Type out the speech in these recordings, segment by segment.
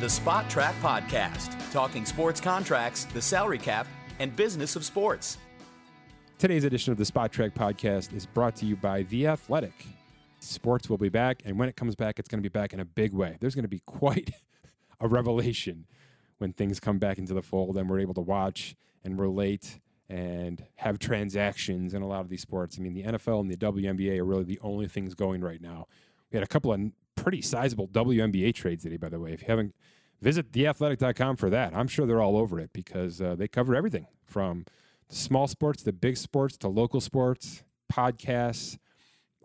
The Spotrac Podcast, talking sports contracts, the salary cap, and business of sports. Today's edition of the Spotrac Podcast is brought to you by The Athletic. Sports will be back, and when it comes back, it's going to be back in a big way. There's going to be quite a revelation when things come back into the fold and we're able to watch and relate and have transactions in a lot of these sports. I mean, the NFL and the WNBA are really the only things going right now. We had a couple of pretty sizable WNBA trades today, by the way. If you haven't, visit theathletic.com for that. I'm sure they're all over it because uh, they cover everything from small sports to big sports to local sports, podcasts,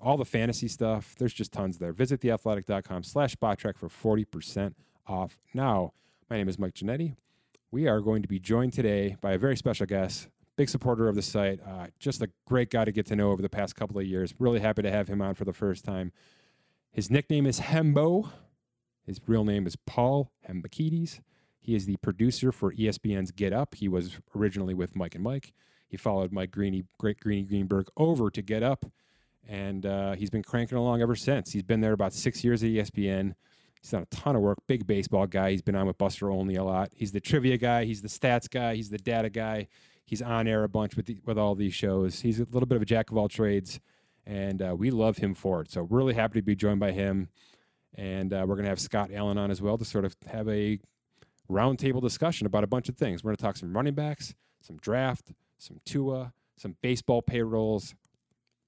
all the fantasy stuff. There's just tons there. Visit theathletic.com slash spotrac for 40% off now. My name is Mike Ginnitti. We are going to be joined today by a very special guest, big supporter of the site, uh, just a great guy to get to know over the past couple of years. Really happy to have him on for the first time. His nickname is Hembo. His real name is Paul Hembekides. He is the producer for ESPN's Get Up. He was originally with Mike and Mike. He followed Mike Greeny, Great Greeny Greenberg over to Get Up, and uh, he's been cranking along ever since. He's been there about six years at ESPN. He's done a ton of work. Big baseball guy. He's been on with Buster Olney a lot. He's the trivia guy. He's the stats guy. He's the data guy. He's on air a bunch with the, with all these shows. He's a little bit of a jack of all trades and uh, we love him for it. So really happy to be joined by him, and uh, we're going to have Scott Allen on as well to sort of have a roundtable discussion about a bunch of things. We're going to talk some running backs, some draft, some Tua, some baseball payrolls.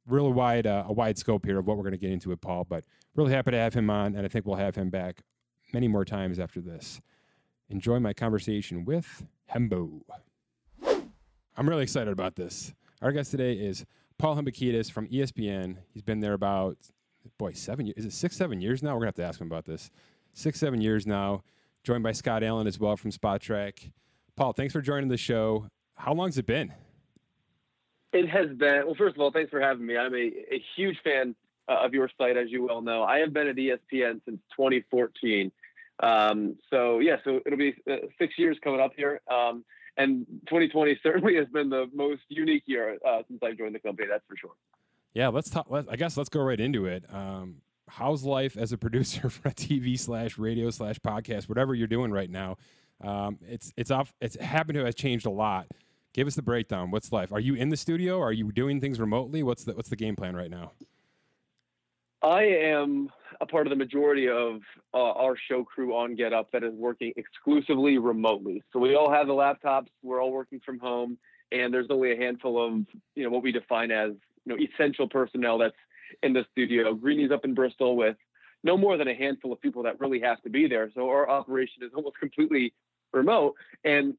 Really wide, uh, a wide scope here of what we're going to get into with Paul, but really happy to have him on, and I think we'll have him back many more times after this. Enjoy my conversation with Hembo. I'm really excited about this. Our guest today is Paul Hembekides from ESPN. He's been there about, boy, seven years. Is it six, seven years now? We're going to have to ask him about this. Six, seven years now. Joined by Scott Allen as well from Spotrac. Paul, thanks for joining the show. How long's it been? It has been, well, first of all, thanks for having me. I'm a, a huge fan uh, of your site, as you well know. I have been at ESPN since 2014. Um, so, yeah, so it'll be uh, six years coming up here. Um, and 2020 certainly has been the most unique year uh, since I've joined the company. That's for sure. Yeah, let's talk. Let, I guess let's go right into it. Um, how's life as a producer for a TV slash radio slash podcast, whatever you're doing right now? Um, it's it's off. It's happened to have changed a lot. Give us the breakdown. What's life? Are you in the studio? Are you doing things remotely? What's the what's the game plan right now? I am a part of the majority of uh, our show crew on Get Up that is working exclusively remotely. So we all have the laptops. We're all working from home, and there's only a handful of you know what we define as you know essential personnel that's in the studio. Greeny's up in Bristol with no more than a handful of people that really have to be there. So our operation is almost completely remote, and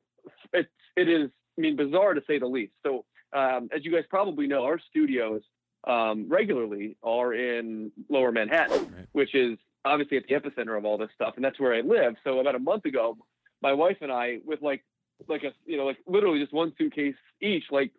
it's it is I mean bizarre to say the least. So um, as you guys probably know, our studios um, regularly are in lower Manhattan, right. which is obviously at the epicenter of all this stuff. And that's where I live. So about a month ago, my wife and I, with like, like a, you know, like literally just one suitcase each, like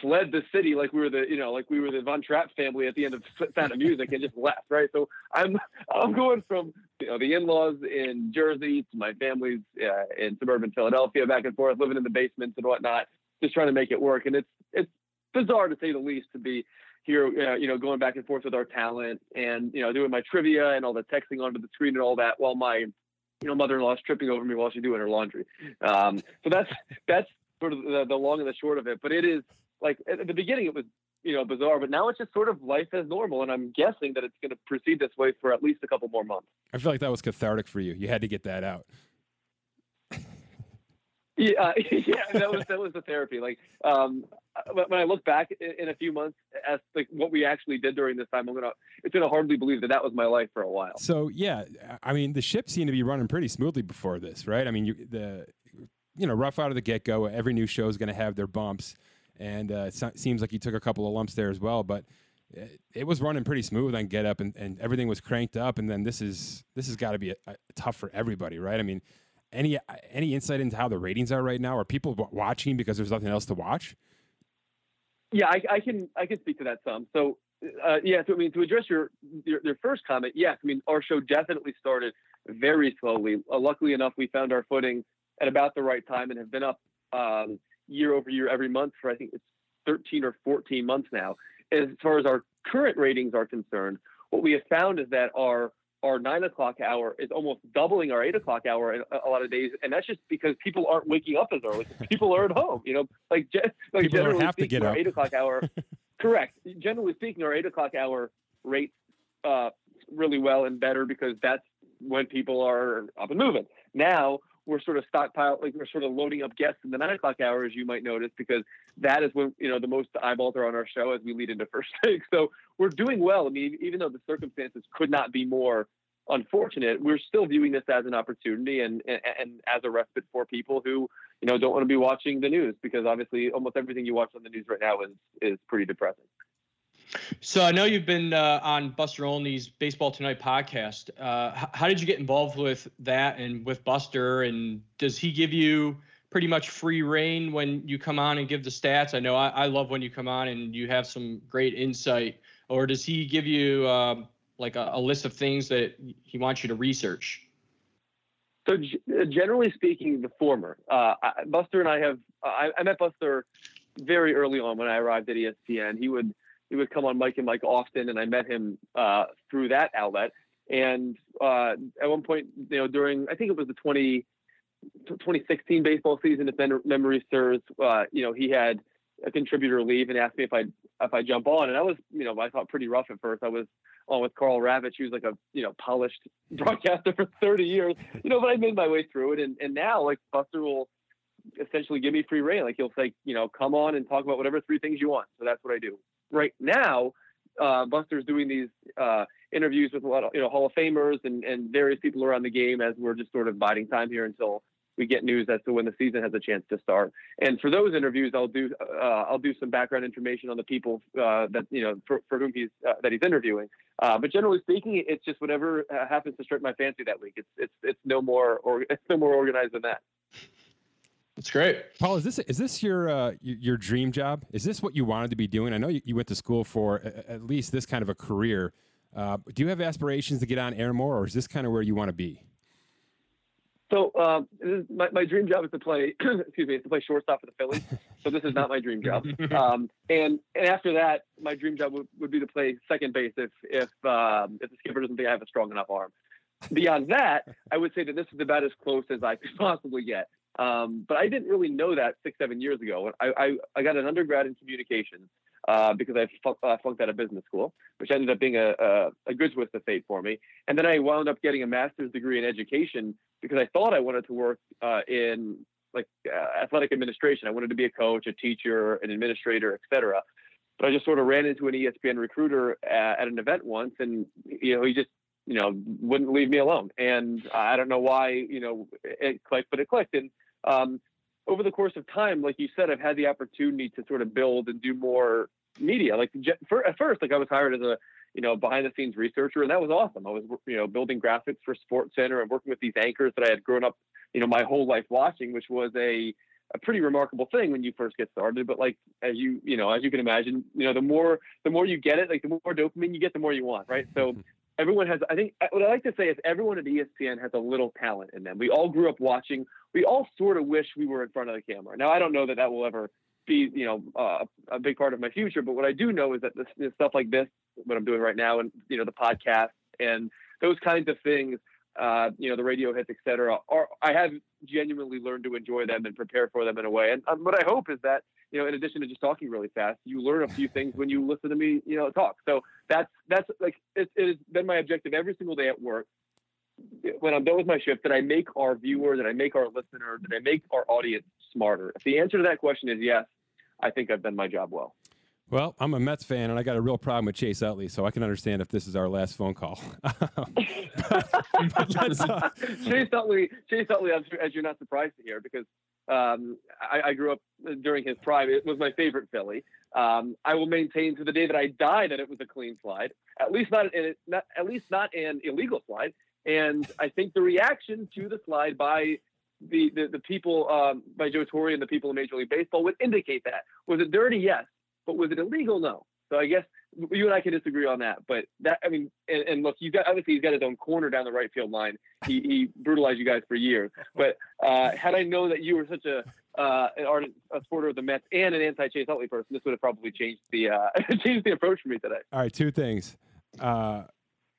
fled the city like we were the, you know, like we were the Von Trapp family at the end of Sound of Music and just left. Right. So I'm, I'm going from, you know, the in-laws in Jersey to my family's uh, in suburban Philadelphia, back and forth, living in the basements and whatnot, just trying to make it work. And it's, it's bizarre to say the least to be here, uh, you know, going back and forth with our talent and, you know, doing my trivia and all the texting onto the screen and all that while my, you know, mother-in-law is tripping over me while she's doing her laundry. Um, so that's, that's sort of the, the long and the short of it. But it is like at the beginning, it was, you know, bizarre, but now it's just sort of life as normal. And I'm guessing that it's going to proceed this way for at least a couple more months. I feel like that was cathartic for you. You had to get that out. Yeah, yeah, that was that was the therapy. Like, um, when I look back in a few months as like what we actually did during this time, I'm gonna it's gonna hardly believe that that was my life for a while. So yeah, I mean the ship seemed to be running pretty smoothly before this, right? I mean you the you know rough out of the get go. Every new show is going to have their bumps, and uh, it seems like you took a couple of lumps there as well, but. It, it was running pretty smooth on Get Up, and, and everything was cranked up. And then this is this has got to be a, a tough for everybody, right? I mean, any any insight into how the ratings are right now? Are people watching because there's nothing else to watch? Yeah, I, I can I can speak to that some. So uh, yeah, so, I mean to address your, your, your first comment, yes, I mean our show definitely started very slowly. Uh, luckily enough, we found our footing at about the right time and have been up um, year over year every month for I think it's 13 or 14 months now. As far as our current ratings are concerned, what we have found is that our our nine o'clock hour is almost doubling our eight o'clock hour in a, lot of days, and that's just because people aren't waking up as early. People are at home, you know. Like, ge- like People don't generally have to get our up. eight o'clock hour. correct. Generally speaking, our eight o'clock hour rates uh, really well and better because that's when people are up and moving. Now we're sort of stockpile, like we're sort of loading up guests in the nine o'clock hour, as you might notice, because that is when you know the most eyeballs are on our show as we lead into first take. So we're doing well. I mean, even though the circumstances could not be more unfortunate, we're still viewing this as an opportunity and, and and as a respite for people who you know don't want to be watching the news because obviously almost everything you watch on the news right now is is pretty depressing. So I know you've been uh, on Buster Olney's Baseball Tonight podcast. Uh, h- how did you get involved with that and with Buster? And does he give you pretty much free reign when you come on and give the stats? I know I, I love when you come on and you have some great insight. Or does he give you um, like a, a list of things that he wants you to research? So g- generally speaking, the former. Uh, Buster and I have. I, I met Buster very early on when I arrived at ESPN. He would he would come on Mike and Mike often, and I met him uh, through that outlet. And uh, at one point, you know, during I think it was the 20, 2016 baseball season, if memory serves, uh, you know, he had a contributor leave and asked me if I if I jump on, and I was, you know, I thought pretty rough at first. I was on with Karl Ravech, who's like a you know polished broadcaster for 30 years, you know, but I made my way through it, and and now like Buster will essentially give me free reign. Like he'll say, you know, come on and talk about whatever three things you want. So that's what I do. Right now, uh, Buster's doing these uh, interviews with a lot of you know Hall of Famers and and various people around the game as we're just sort of biding time here until we get news as to when the season has a chance to start. And for those interviews, I'll do uh, I'll do some background information on the people uh, that you know for, for whom he's uh, that he's interviewing. Uh, but generally speaking, it's just whatever uh, happens to strike my fancy that week. It's it's it's no more or it's no more organized than that. That's great. Paul, is this is this your uh, your, your dream job? Is this what you wanted to be doing? I know you, you went to school for a, at least this kind of a career. Uh, do you have aspirations to get on air more, or is this kind of where you want to be? So um, this is, my, my dream job is to play. excuse me, is to play shortstop for the Phillies. So this is not my dream job. Um, and and after that, my dream job would, would be to play second base if if um, if the skipper doesn't think I have a strong enough arm. Beyond that, I would say that this is about as close as I could possibly get. Um, but I didn't really know that six seven years ago. I I, I got an undergrad in communications uh, because I flunk, uh, flunked out of business school, which ended up being a, a a good twist of fate for me. And then I wound up getting a master's degree in education because I thought I wanted to work uh, in like uh, athletic administration. I wanted to be a coach, a teacher, an administrator, etc. But I just sort of ran into an ESPN recruiter at, at an event once, and you know he just you know wouldn't leave me alone. And I don't know why you know it clicked, but it clicked. And um, over the course of time, like you said, I've had the opportunity to sort of build and do more media. Like for, at first, like I was hired as a you know, behind the scenes researcher, and that was awesome. I was, you know, building graphics for Sports Center and working with these anchors that I had grown up, you know, my whole life watching, which was a a pretty remarkable thing when you first get started. But like as you, you know, as you can imagine, you know, the more the more you get it, like the more dopamine you get, the more you want, right? So everyone has. I think what I like to say is everyone at ESPN has a little talent in them. We all grew up watching. We all sort of wish we were in front of the camera. Now I don't know that that will ever be, you know, uh, a big part of my future. But what I do know is that this, this stuff like this, what I'm doing right now, and you know, the podcast and those kinds of things, uh, you know, the radio hits, et cetera, are I have genuinely learn to enjoy them and prepare for them in a way. And um, what I hope is that, you know, in addition to just talking really fast, you learn a few things when you listen to me, you know, talk. So that's that's like it, it has been my objective every single day at work. When I'm done with my shift, that I make our viewer, that I make our listener, that I make our audience smarter. If the answer to that question is yes, I think I've done my job well. Well, I'm a Mets fan, and I got a real problem with Chase Utley, so I can understand if this is our last phone call. but, but uh, Chase Utley, Chase Utley, as, you're not surprised to hear, because um, I, I, grew up during his prime. It was my favorite Philly. Um, I will maintain to the day that I die that it was a clean slide. At least not, in, not at least not an illegal slide. And I think the reaction to the slide by the the, the people um, by Joe Torre and the people in Major League Baseball would indicate that. Was it dirty? Yes. But was it illegal? No. So I guess you and I can disagree on that. But that, I mean, and, and look, you got obviously he's got his own corner down the right field line. He, he brutalized you guys for years. But uh, had I known that you were such a uh, an ardent a supporter of the Mets and an anti-Chase Utley person, this would have probably changed the uh, changed the approach for me today. all right, two things. Uh,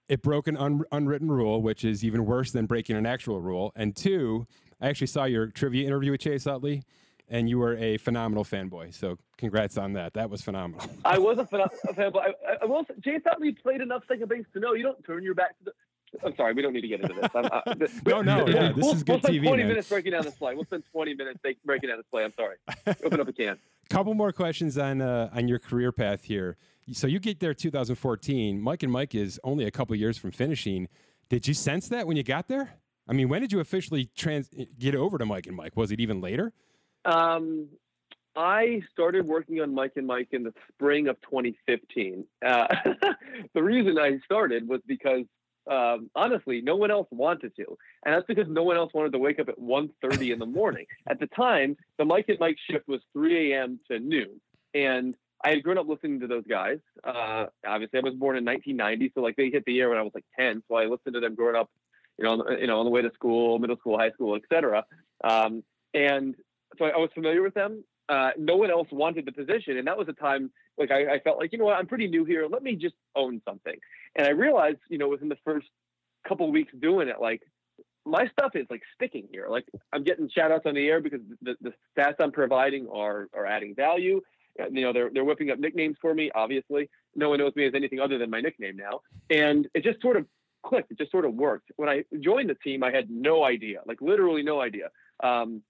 it broke an un- unwritten rule, which is even worse than breaking an actual rule. And two, I actually saw your trivia interview with Chase Utley, and you were a phenomenal fanboy. So congrats on that. That was phenomenal. I was a, phenom- a fanboy. I, I will say, Chase Utley played enough second base to know you don't turn your back to the. I'm sorry, we don't need to get into this. I'm, uh, no, no, yeah, this we'll, is good we'll spend TV. 20 man. minutes breaking down this play. We'll spend 20 minutes breaking down this play. I'm sorry. Open up a can. Couple more questions on uh, on your career path here. So you get there 2014. Mike and Mike is only a couple years from finishing. Did you sense that when you got there? I mean, when did you officially trans get over to Mike and Mike? Was it even later? Um, I started working on Mike and Mike in the spring of 2015. Uh, the reason I started was because um, honestly, no one else wanted to, and that's because no one else wanted to wake up at 1:30 in the morning. At the time, the Mike and Mike shift was 3 a.m. to noon, and I had grown up listening to those guys. Uh, obviously, I was born in 1990, so like they hit the air when I was like 10, so I listened to them growing up, you know, on, you know, on the way to school, middle school, high school, etc. Um, and so I, I was familiar with them. Uh, no one else wanted the position, and that was a time like I, I felt like you know what, I'm pretty new here. Let me just own something. And I realized, you know, within the first couple weeks doing it, like my stuff is like sticking here. Like I'm getting shout outs on the air because the, the stats I'm providing are are adding value. You know, they're they're whipping up nicknames for me. Obviously, no one knows me as anything other than my nickname now, and it just sort of clicked. It just sort of worked. When I joined the team, I had no idea, like literally no idea, um,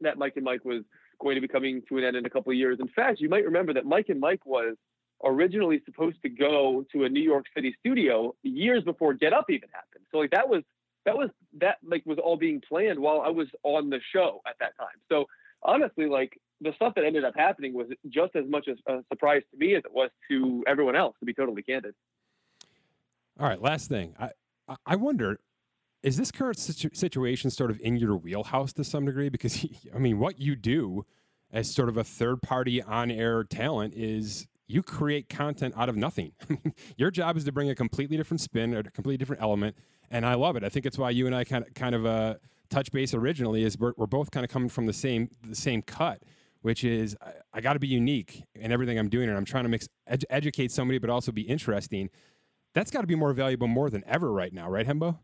that Mike and Mike was going to be coming to an end in a couple of years. In fact, you might remember that Mike and Mike was originally supposed to go to a New York City studio years before Get Up even happened. So like that was that was that like was all being planned while I was on the show at that time. So honestly, like the stuff that ended up happening was just as much a surprise to me as it was to everyone else. To be totally candid. All right, last thing. I I wonder is this current situ- situation sort of in your wheelhouse to some degree? Because I mean, what you do as sort of a third party on air talent is you create content out of nothing. your job is to bring a completely different spin or a completely different element, and I love it. I think it's why you and I kind of kind of uh, touch base originally is we're, we're both kind of coming from the same the same cut. Which is, I, I got to be unique in everything I'm doing, and I'm trying to mix ed- educate somebody, but also be interesting. That's got to be more valuable more than ever right now, right, Hembo?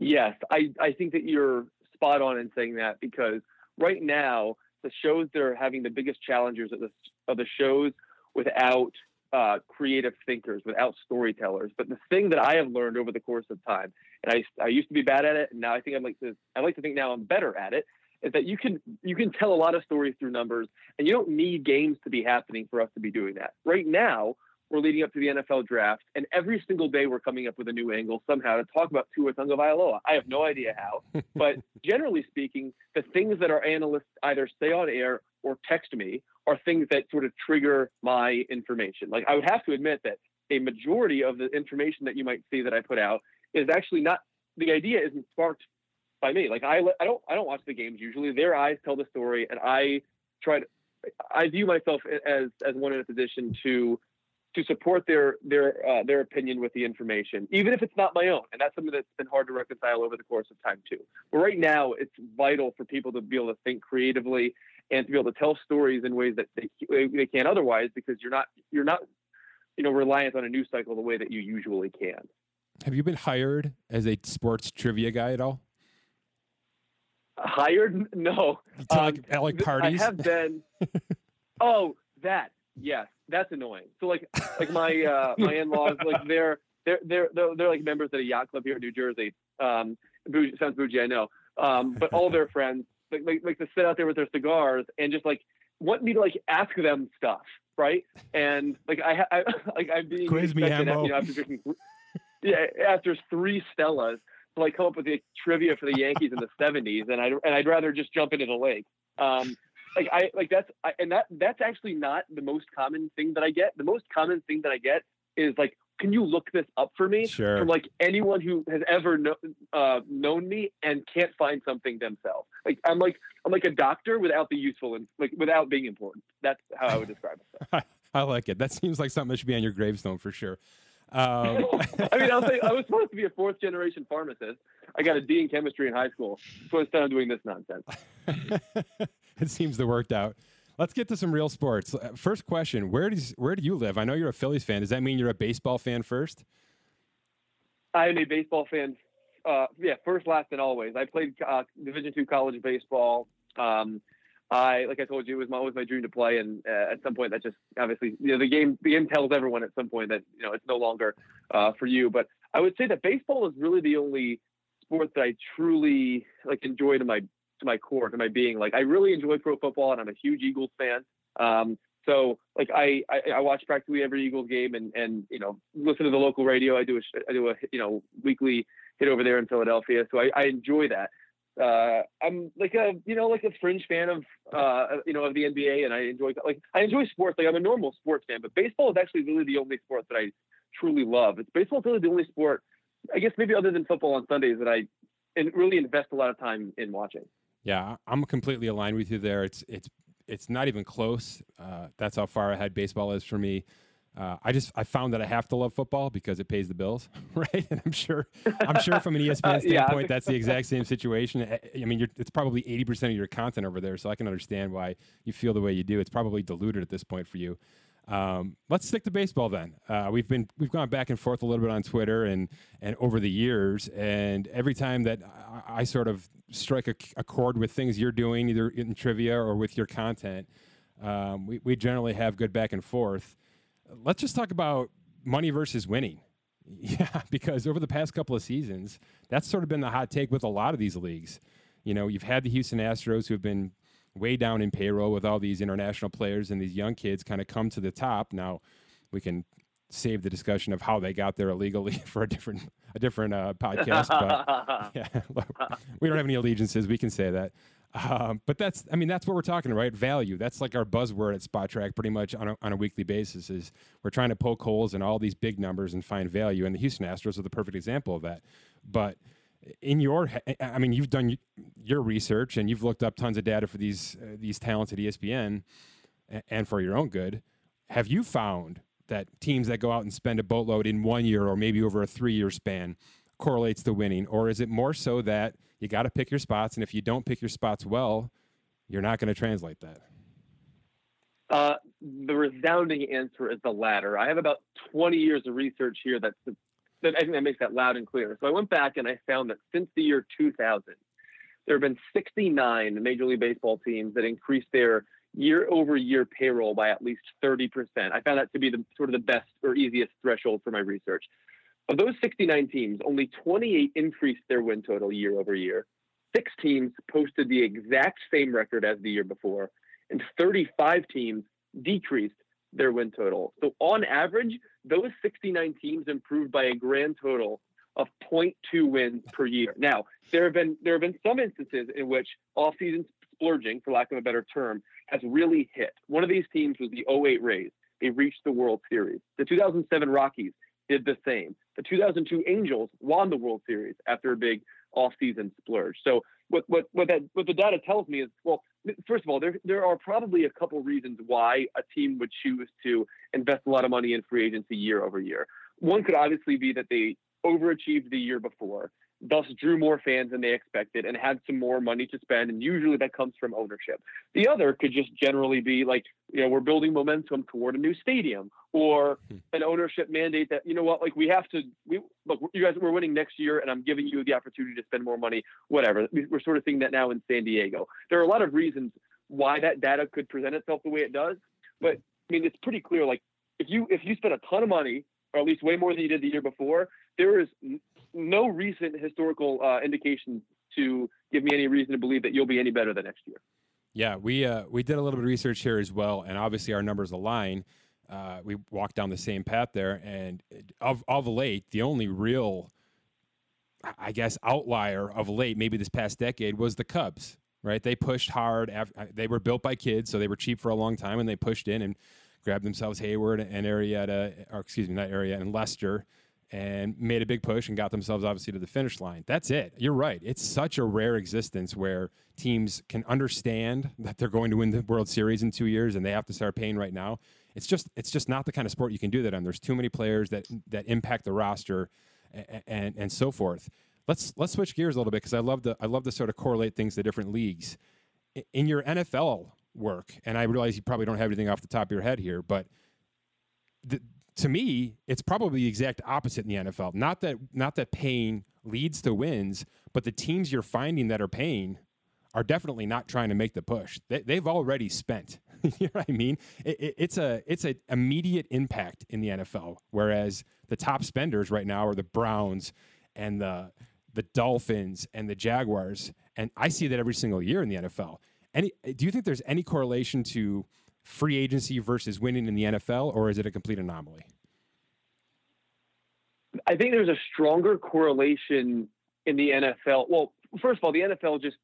Yes, I, I think that you're spot on in saying that because right now the shows that are having the biggest challenges of the of the shows without uh, creative thinkers, without storytellers. But the thing that I have learned over the course of time, and I, I used to be bad at it, and now I think I'm like to I like to think now I'm better at it, is that you can you can tell a lot of stories through numbers, and you don't need games to be happening for us to be doing that. Right now, we're leading up to the NFL draft, and every single day we're coming up with a new angle somehow to talk about Tua Tagovailoa. I have no idea how, but generally speaking, the things that our analysts either say on air or text me are things that sort of trigger my information. Like I would have to admit that a majority of the information that you might see that I put out is actually not the idea isn't sparked by me. Like I, I don't, I don't watch the games usually. Their eyes tell the story, and I try to. I view myself as as one in a position to to support their their uh, their opinion with the information, even if it's not my own, and that's something that's been hard to reconcile over the course of time too. But right now, it's vital for people to be able to think creatively and to be able to tell stories in ways that they they can't otherwise because you're not you're not you know reliant on a news cycle the way that you usually can. Have you been hired as a sports trivia guy at all? Hired? No. To like, um, like parties? I have been. oh, that yes, that's annoying. So like like my uh my in-laws like they're they're they're they're, they're like members at a yacht club here in New Jersey. Um bougie, sounds bougie, I know. Um but all their friends like, like like to sit out there with their cigars and just like want me to like ask them stuff, right? And like I, I like I'm being quiz me, Hembo. you know, after drinking yeah after three Stellas to like come up with the trivia for the Yankees in the 70s, and I and I'd rather just jump into the lake. Um, like I like that's I, and that that's actually not the most common thing that I get. The most common thing that I get is like, can you look this up for me? Sure. From like anyone who has ever know, uh, known me and can't find something themselves. Like I'm like I'm like a doctor without the useful and like without being important. That's how I would describe it. I like it. That seems like something that should be on your gravestone for sure. Um, I mean, I'll say I was supposed to be a fourth generation pharmacist. I got a D in chemistry in high school. So instead I'm doing this nonsense. it seems to worked out. Let's get to some real sports. First question: Where does where do you live? I know you're a Phillies fan. Does that mean you're a baseball fan first? I am a baseball fan. Uh, yeah, first, last, and always. I played uh, Division two college baseball. Um, I, like I told you, it was my, always my dream to play, and uh, at some point, that just obviously, you know, the game, the game tells everyone at some point that you know it's no longer uh, for you. But I would say that baseball is really the only sport that I truly like enjoy in my to my core, to my being. Like I really enjoy pro football, and I'm a huge Eagles fan. Um, so like I, I, I watch practically every Eagles game, and and you know listen to the local radio. I do a I do a you know weekly hit over there in Philadelphia. So I, I enjoy that uh, I'm like a you know like a fringe fan of uh, you know of the NBA, and I enjoy like I enjoy sports. Like I'm a normal sports fan, but baseball is actually really the only sport that I truly love. It's baseball is really the only sport, I guess maybe other than football on Sundays that I and really invest a lot of time in watching. Yeah, I'm completely aligned with you there. It's it's it's not even close. Uh, that's how far ahead baseball is for me. Uh, I just I found that I have to love football because it pays the bills, right? And I'm sure I'm sure from an ESPN uh, standpoint, yeah. that's the exact same situation. I mean, it's probably 80 percent of your content over there, so I can understand why you feel the way you do. It's probably diluted at this point for you. Um, let's stick to baseball then. Uh, we've been we've gone back and forth a little bit on Twitter and and over the years, and every time that I, I sort of strike a, a, chord with things you're doing, either in trivia or with your content, um, we we generally have good back and forth let's just talk about money versus winning. Yeah, because over the past couple of seasons, that's sort of been the hot take with a lot of these leagues. You know, you've had the Houston Astros who have been way down in payroll with all these international players and these young kids kind of come to the top. Now, we can save the discussion of how they got there illegally for a different a different uh, podcast. But yeah, we don't have any allegiances. We can say that. Um, but that's, I mean, that's what we're talking about, right? Value. That's like our buzzword at Spotrac pretty much on a, on a weekly basis is we're trying to poke holes in all these big numbers and find value. And the Houston Astros are the perfect example of that. But in your, I mean, you've done your research and you've looked up tons of data for these, uh, these talents at ESPN and for your own good. Have you found that teams that go out and spend a boatload in one year or maybe over a three year span correlates to winning? Or is it more so that you got to pick your spots. And if you don't pick your spots well, you're not going to translate that. Uh, the resounding answer is the latter. I have about 20 years of research here that's, that I think that makes that loud and clear. So I went back and I found that since the year 2000, there have been 69 Major League Baseball teams that increased their year over year payroll by at least 30%. I found that to be the sort of the best or easiest threshold for my research. Of those 69 teams, only 28 increased their win total year over year. Six teams posted the exact same record as the year before, and 35 teams decreased their win total. So, on average, those 69 teams improved by a grand total of 0.2 wins per year. Now, there have been there have been some instances in which off-season splurging, for lack of a better term, has really hit. One of these teams was the 08 Rays. They reached the World Series. The 2007 Rockies did the same. The 2002 Angels won the World Series after a big offseason splurge. So what what what that what the data tells me is well, first of all, there there are probably a couple reasons why a team would choose to invest a lot of money in free agency year over year. One could obviously be that they overachieved the year before thus drew more fans than they expected and had some more money to spend. And usually that comes from ownership. The other could just generally be like, you know, we're building momentum toward a new stadium or hmm. an ownership mandate that, you know what, like we have to, we look, you guys, we're winning next year and I'm giving you the opportunity to spend more money, whatever. We're sort of seeing that now in San Diego. There are a lot of reasons why that data could present itself the way it does. But I mean, it's pretty clear. Like if you, if you spend a ton of money or at least way more than you did the year before, there is no recent historical uh, indication to give me any reason to believe that you'll be any better than next year. Yeah, we uh, we did a little bit of research here as well, and obviously our numbers align. Uh, we walked down the same path there, and of of late, the only real, I guess, outlier of late, maybe this past decade, was the Cubs. Right? They pushed hard. After, they were built by kids, so they were cheap for a long time, and they pushed in and grabbed themselves Heyward and Arrieta, or excuse me, not Arrieta and Lester, and made a big push and got themselves obviously to the finish line. That's it. You're right. It's such a rare existence where teams can understand that they're going to win the World Series in two years and they have to start paying right now. It's just it's just not the kind of sport you can do that on. There's too many players that that impact the roster and and, and so forth. Let's let's switch gears a little bit because I love to I love to sort of correlate things to different leagues. In your NFL work, and I realize you probably don't have anything off the top of your head here, but the, to me, it's probably the exact opposite in the NFL. Not that not that paying leads to wins, but the teams you're finding that are paying are definitely not trying to make the push. They, have already spent. you know what I mean? It, it, it's a it's an immediate impact in the NFL, whereas the top spenders right now are the Browns and the the Dolphins and the Jaguars, and I see that every single year in the NFL. Any, do you think there's any correlation to free agency versus winning in the NFL, or is it a complete anomaly? I think there's a stronger correlation in the NFL. Well, first of all, the NFL just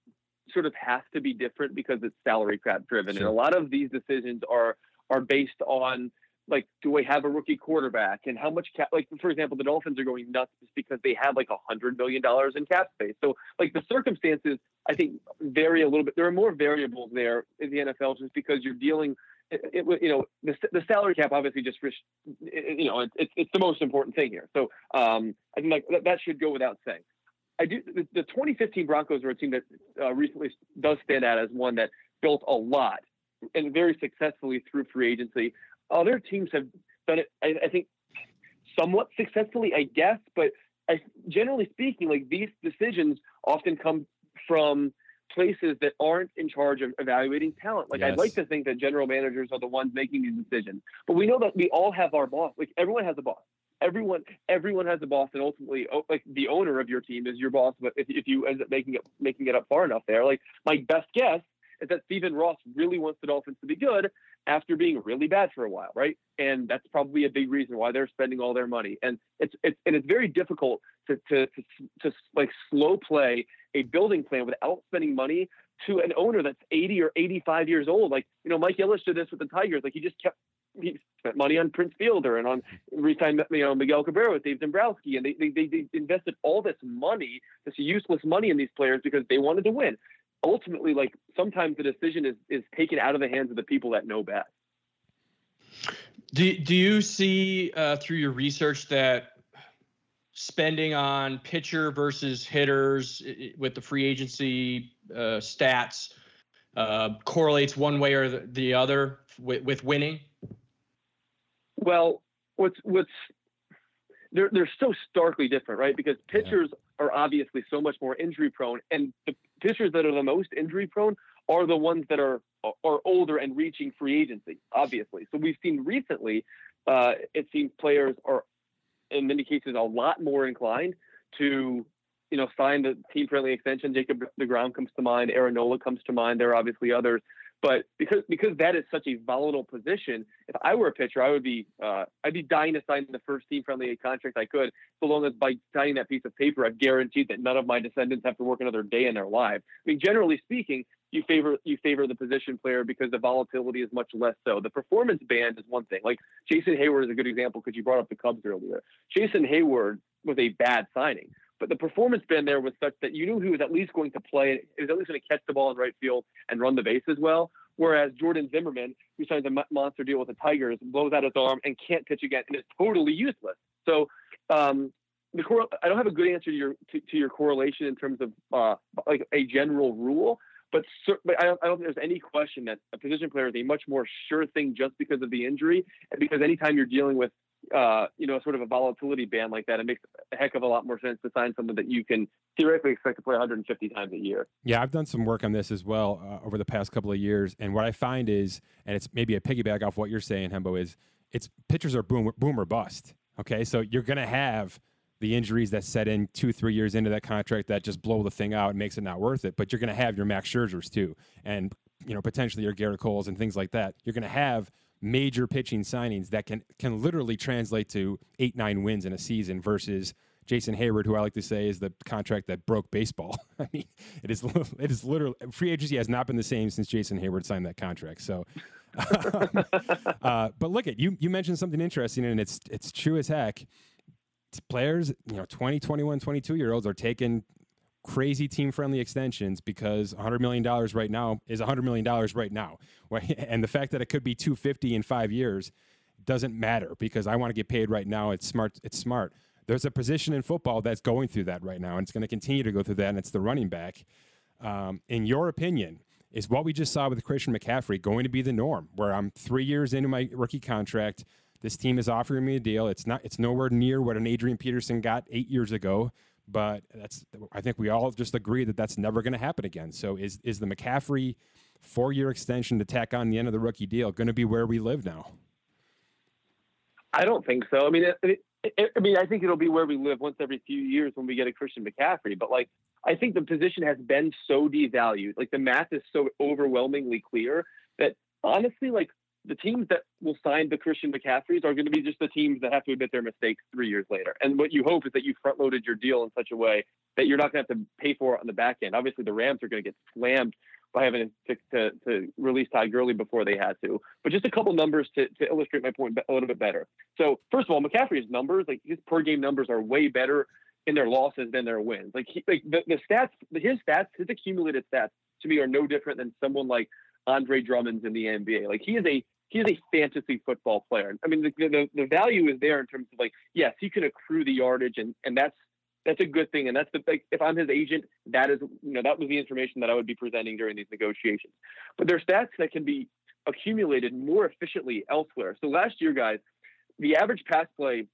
sort of has to be different because it's salary cap driven, sure. and a lot of these decisions are are based on like, do we have a rookie quarterback, and how much cap? Like, for example, the Dolphins are going nuts just because they have like a hundred million dollars in cap space. So, like, the circumstances I think vary a little bit. There are more variables there in the NFL just because you're dealing it, it, you know, the, the salary cap obviously just, you know, it's, it's the most important thing here. So um, I think like that, should go without saying. I do. The, the 2015 Broncos are a team that uh, recently does stand out as one that built a lot and very successfully through free agency. Other teams have done it, I, I think, somewhat successfully, I guess. But I, generally speaking, like these decisions often come from places that aren't in charge of evaluating talent. Like yes. I'd like to think that general managers are the ones making these decisions, but we know that we all have our boss. Like everyone has a boss. Everyone, everyone has a boss, and ultimately, oh, like the owner of your team is your boss. But if, if you end up making it making it up far enough there, like my best guess is that Stephen Ross really wants the Dolphins to be good after being really bad for a while, right? And that's probably a big reason why they're spending all their money. And it's it's and it's very difficult to to to, to like slow play a building plan without spending money to an owner that's 80 or 85 years old. Like, you know, Mike Ilitch did this with the Tigers. Like he just kept he spent money on Prince Fielder and on re-signed, you know, Miguel Cabrera with Dave Dombrowski. And they, they, they, they invested all this money, this useless money in these players because they wanted to win. Ultimately, like sometimes the decision is, is taken out of the hands of the people that know best. Do, do you see uh, through your research that spending on pitcher versus hitters with the free agency uh, stats uh, correlates one way or the, other with, with winning? Well, what's what's they're they're so starkly different, right? Because pitchers yeah. are obviously so much more injury prone, and the pitchers that are the most injury prone are the ones that are are older and reaching free agency, obviously. So we've seen recently, uh, it seems players are in many cases a lot more inclined to you know sign the team friendly extension. Jacob DeGrom comes to mind. Aaron Nola comes to mind. There are obviously others. But because because that is such a volatile position, if I were a pitcher, I would be uh, I'd be dying to sign the first team friendly contract I could, so long as by signing that piece of paper, I've guaranteed that none of my descendants have to work another day in their life. I mean, generally speaking, you favor you favor the position player because the volatility is much less so. The performance band is one thing. Like Jason Heyward is a good example because you brought up the Cubs earlier. Jason Heyward was a bad signing. But the performance band there was such that you knew he was at least going to play, he was at least going to catch the ball in right field and run the bases well. Whereas Jordan Zimmermann, who signs a monster deal with the Tigers, blows out his arm and can't pitch again and is totally useless. So um, the cor- I don't have a good answer to your to, to your correlation in terms of uh, like a general rule, but, but I, don't, I don't think there's any question that a position player is a much more sure thing just because of the injury and because anytime you're dealing with uh, you know, sort of a volatility band like that, it makes a heck of a lot more sense to sign someone that you can theoretically expect to play 150 times a year. Yeah, I've done some work on this as well uh, over the past couple of years, and what I find is, and it's maybe a piggyback off what you're saying, Hembo, is it's pitchers are boom, boom or bust. Okay, so you're going to have the injuries that set in two, three years into that contract that just blow the thing out and makes it not worth it. But you're going to have your Max Scherzers too, and you know potentially your Gerrit Coles and things like that. You're going to have major pitching signings that can can literally translate to eight nine wins in a season versus Jason Heyward, who I like to say is the contract that broke baseball. I mean, it is it is literally free agency has not been the same since Jason Heyward signed that contract. So, um, uh, but look at you. You mentioned something interesting, and it's it's true as heck. Players, you know, 20, 21, 22 year olds are taking crazy team friendly extensions because $100 million right now is $100 million right now. And the fact that it could be 250 in five years doesn't matter because I want to get paid right now. It's smart. It's smart. There's a position in football that's going through that right now, and it's going to continue to go through that, and it's the running back. Um, in your opinion, is what we just saw with Christian McCaffrey going to be the norm, where I'm three years into my rookie contract, This team is offering me a deal. It's not. It's nowhere near what an Adrian Peterson got eight years ago. But that's. I think we all just agree that that's never going to happen again. So is is the McCaffrey four year extension to tack on the end of the rookie deal going to be where we live now? I don't think so. I mean, it, it, I mean, I think it'll be where we live once every few years when we get a Christian McCaffrey. But like, I think the position has been so devalued. Like the math is so overwhelmingly clear that honestly, like the teams that will sign the Christian McCaffreys are going to be just the teams that have to admit their mistakes three years later. And what you hope is that you front loaded your deal in such a way that you're not going to have to pay for it on the back end. Obviously, the Rams are going to get slammed by having to, to, to release Todd Gurley before they had to. But just a couple numbers to, to illustrate my point a little bit better. So first of all, McCaffrey's numbers, like his per game numbers, are way better in their losses than their wins. Like, he, like the, the stats, his stats, his accumulated stats to me are no different than someone like Andre Drummond's in the NBA. Like he is a he is a fantasy football player. I mean, the, the, the value is there in terms of like, yes, he can accrue the yardage, and and that's that's a good thing. And that's the like, if I'm his agent, that is you know that was the information that I would be presenting during these negotiations. But there are stats that can be accumulated more efficiently elsewhere. So last year, guys, the average pass play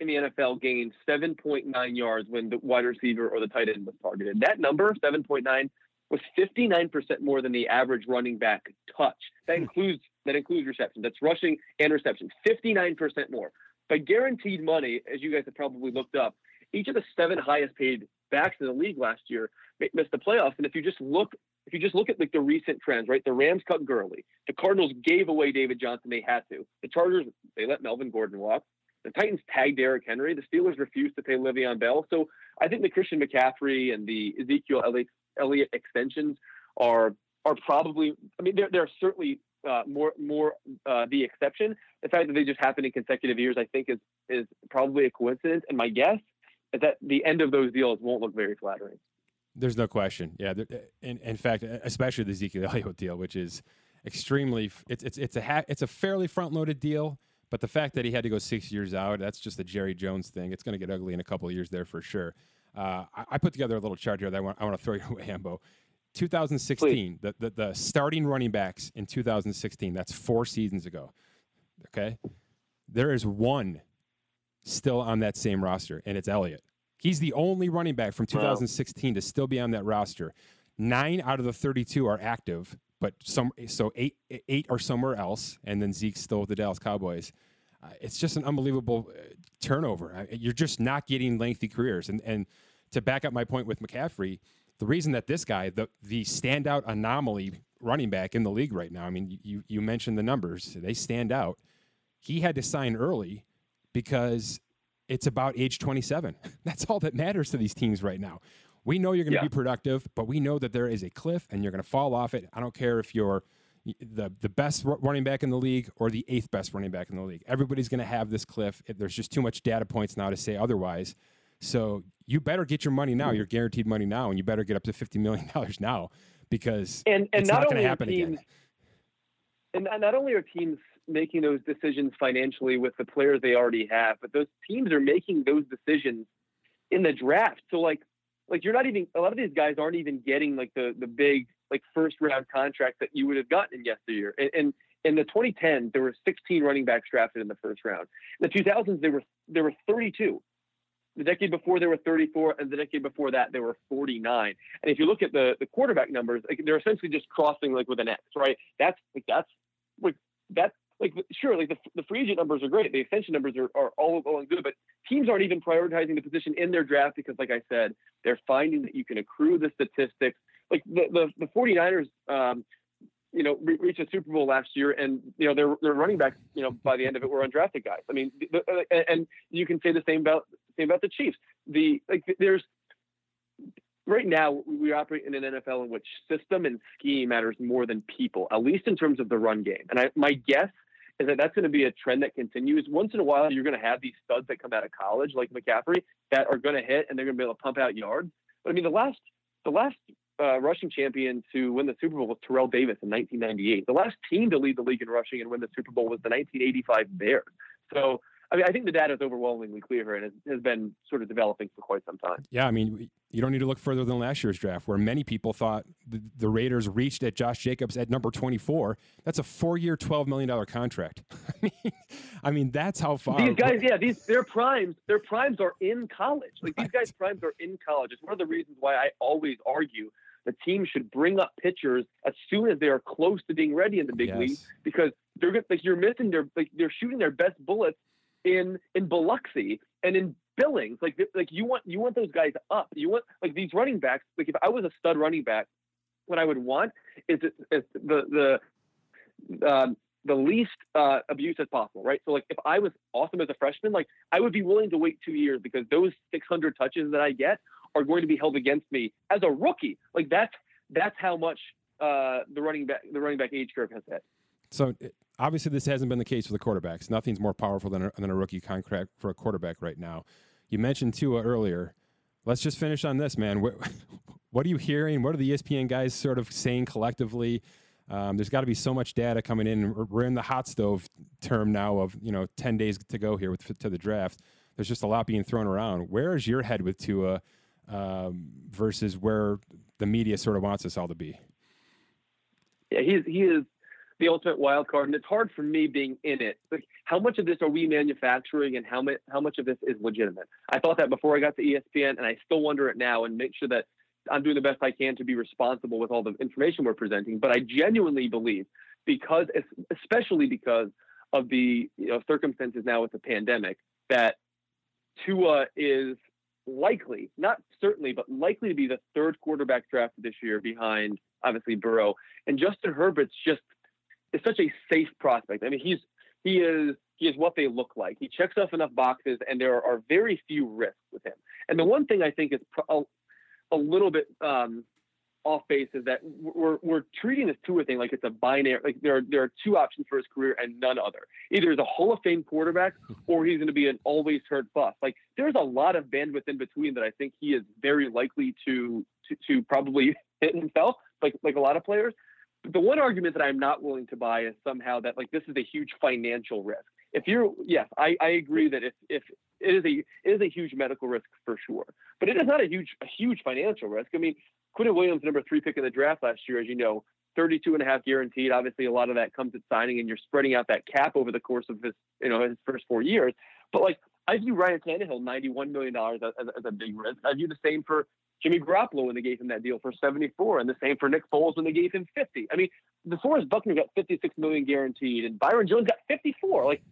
in the NFL gained 7.9 yards when the wide receiver or the tight end was targeted. That number, 7.9, was 59% more than the average running back touch. That hmm. includes that includes reception. That's rushing and reception. 59% more. By guaranteed money, as you guys have probably looked up, each of the seven highest paid backs in the league last year missed the playoffs. And if you just look, if you just look at like the recent trends, right? The Rams cut Gurley. The Cardinals gave away David Johnson. They had to. The Chargers they let Melvin Gordon walk. The Titans tagged Derrick Henry. The Steelers refused to pay Le'Veon Bell. So I think the Christian McCaffrey and the Ezekiel Elliott, extensions are are probably. I mean, they're they're certainly uh, more more uh, the exception. The fact that they just happened in consecutive years, I think, is is probably a coincidence. And my guess is that the end of those deals won't look very flattering. There's no question. Yeah. In, in fact, especially the Ezekiel Elliott deal, which is extremely, it's, it's, it's a, ha- it's a fairly front loaded deal, but the fact that he had to go six years out, that's just a Jerry Jones thing. It's going to get ugly in a couple of years there for sure. Uh, I, I, put together a little chart here that I want, I want to throw your way, Hembo. 2016, the, the, the starting running backs in 2016, that's four seasons ago. Okay. There is one still on that same roster, and it's Elliott. He's the only running back from 2016 wow. to still be on that roster. Nine out of the 32 are active, but some so eight eight are somewhere else, and then Zeke's still with the Dallas Cowboys. Uh, it's just an unbelievable uh, turnover. You're just not getting lengthy careers, and and to back up my point with McCaffrey, the reason that this guy, the the standout anomaly running back in the league right now. I mean, you you mentioned the numbers; they stand out. He had to sign early because it's about age 27. That's all that matters to these teams right now. We know you're going to yeah. be productive, but we know that there is a cliff and you're going to fall off it. I don't care if you're the the best running back in the league or the eighth best running back in the league. Everybody's going to have this cliff. There's just too much data points now to say otherwise. So you better get your money now, hmm. your guaranteed money now, and you better get up to fifty million dollars now because and, and it's not, not going to happen teams, again. And not only are teams making those decisions financially with the players they already have, but those teams are making those decisions in the draft. So like like you're not even a lot of these guys aren't even getting like the the big like first round contract that you would have gotten in yesteryear. And, and in the 2010, there were 16 running backs drafted in the first round. In the 2000s, there were there were 32. The decade before there were 34, and the decade before that there were 49. And if you look at the the quarterback numbers, like, they're essentially just crossing like with an X, right? That's like that's like that's like sure, like the, the free agent numbers are great, the extension numbers are, are all going good, but teams aren't even prioritizing the position in their draft because, like I said, they're finding that you can accrue the statistics. Like the the, the 49ers, um, you know, re- reached a Super Bowl last year, and you know their their running backs, you know, by the end of it were undrafted guys. I mean, the, and you can say the same about same about the Chiefs. The like there's right now we operate in an NFL in which system and scheme matters more than people, at least in terms of the run game. And I, my guess is that that's going to be a trend that continues. Once in a while, you're going to have these studs that come out of college, like McCaffrey, that are going to hit and they're going to be able to pump out yards. But I mean, the last the last uh, rushing champion to win the Super Bowl was Terrell Davis in 1998. The last team to lead the league in rushing and win the Super Bowl was the 1985 Bears. So I mean, I think the data is overwhelmingly clear here and has, has been sort of developing for quite some time. Yeah, I mean, you don't need to look further than last year's draft, where many people thought the, the Raiders reached at Josh Jacobs at number 24. That's a four-year, $12 million contract. I mean, I mean, that's how far these guys. Yeah, these their primes. Their primes are in college. Like these guys' primes are in college. It's one of the reasons why I always argue the team should bring up pitchers as soon as they are close to being ready in the big yes. league because they're like you're missing their like they're shooting their best bullets in in Biloxi and in Billings. Like like you want you want those guys up. You want like these running backs. Like if I was a stud running back, what I would want is, is the the um, the least uh, abuse as possible, right? So like if I was awesome as a freshman, like I would be willing to wait two years because those 600 touches that I get are going to be held against me as a rookie. Like that's that's how much uh, the running back the running back age curve has hit. So obviously this hasn't been the case for the quarterbacks. Nothing's more powerful than a, than a rookie contract for a quarterback right now. You mentioned Tua earlier. Let's just finish on this, man. What, what are you hearing? What are the ESPN guys sort of saying collectively? Um, there's got to be so much data coming in. We're in the hot stove term now of you know 10 days to go here with to the draft. There's just a lot being thrown around. Where is your head with Tua um, versus where the media sort of wants us all to be? Yeah, he's he is the ultimate wild card, and it's hard for me being in it. Like, how much of this are we manufacturing, and how much how much of this is legitimate? I thought that before I got to ESPN, and I still wonder it now, and make sure that I'm doing the best I can to be responsible with all the information we're presenting. But I genuinely believe, because especially because of the you know, circumstances now with the pandemic, that Tua is likely, not certainly, but likely to be the third quarterback drafted this year behind obviously Burrow. And Justin Herbert's just is such a safe prospect. I mean, he's he is he is what they look like. He checks off enough boxes, and there are very few risks with him. And the one thing I think is a, a little bit um, off base is that we're we're treating this Tua thing like it's a binary. Like there are there are two options for his career and none other. Either he's a Hall of Fame quarterback or he's going to be an always hurt bust. Like there's a lot of bandwidth in between that I think he is very likely to to, to probably hit himself. Like like a lot of players But the one argument that I'm not willing to buy is somehow that like this is a huge financial risk. If you're yes, I, I agree that if if it is a it is a huge medical risk for sure, but it is not a huge a huge financial risk. I mean, Quinnen Williams, number three pick in the draft last year, as you know, 32 and a half guaranteed. Obviously, a lot of that comes at signing, and you're spreading out that cap over the course of his you know his first four years. But like I view Ryan Tannehill, 91 million dollars as, as, a big risk. I view the same for Jimmy Garoppolo when they gave him that deal for 74, and the same for Nick Foles when they gave him 50. I mean, the DeForest Buckner got 56 million guaranteed, and Byron Jones got 54. Like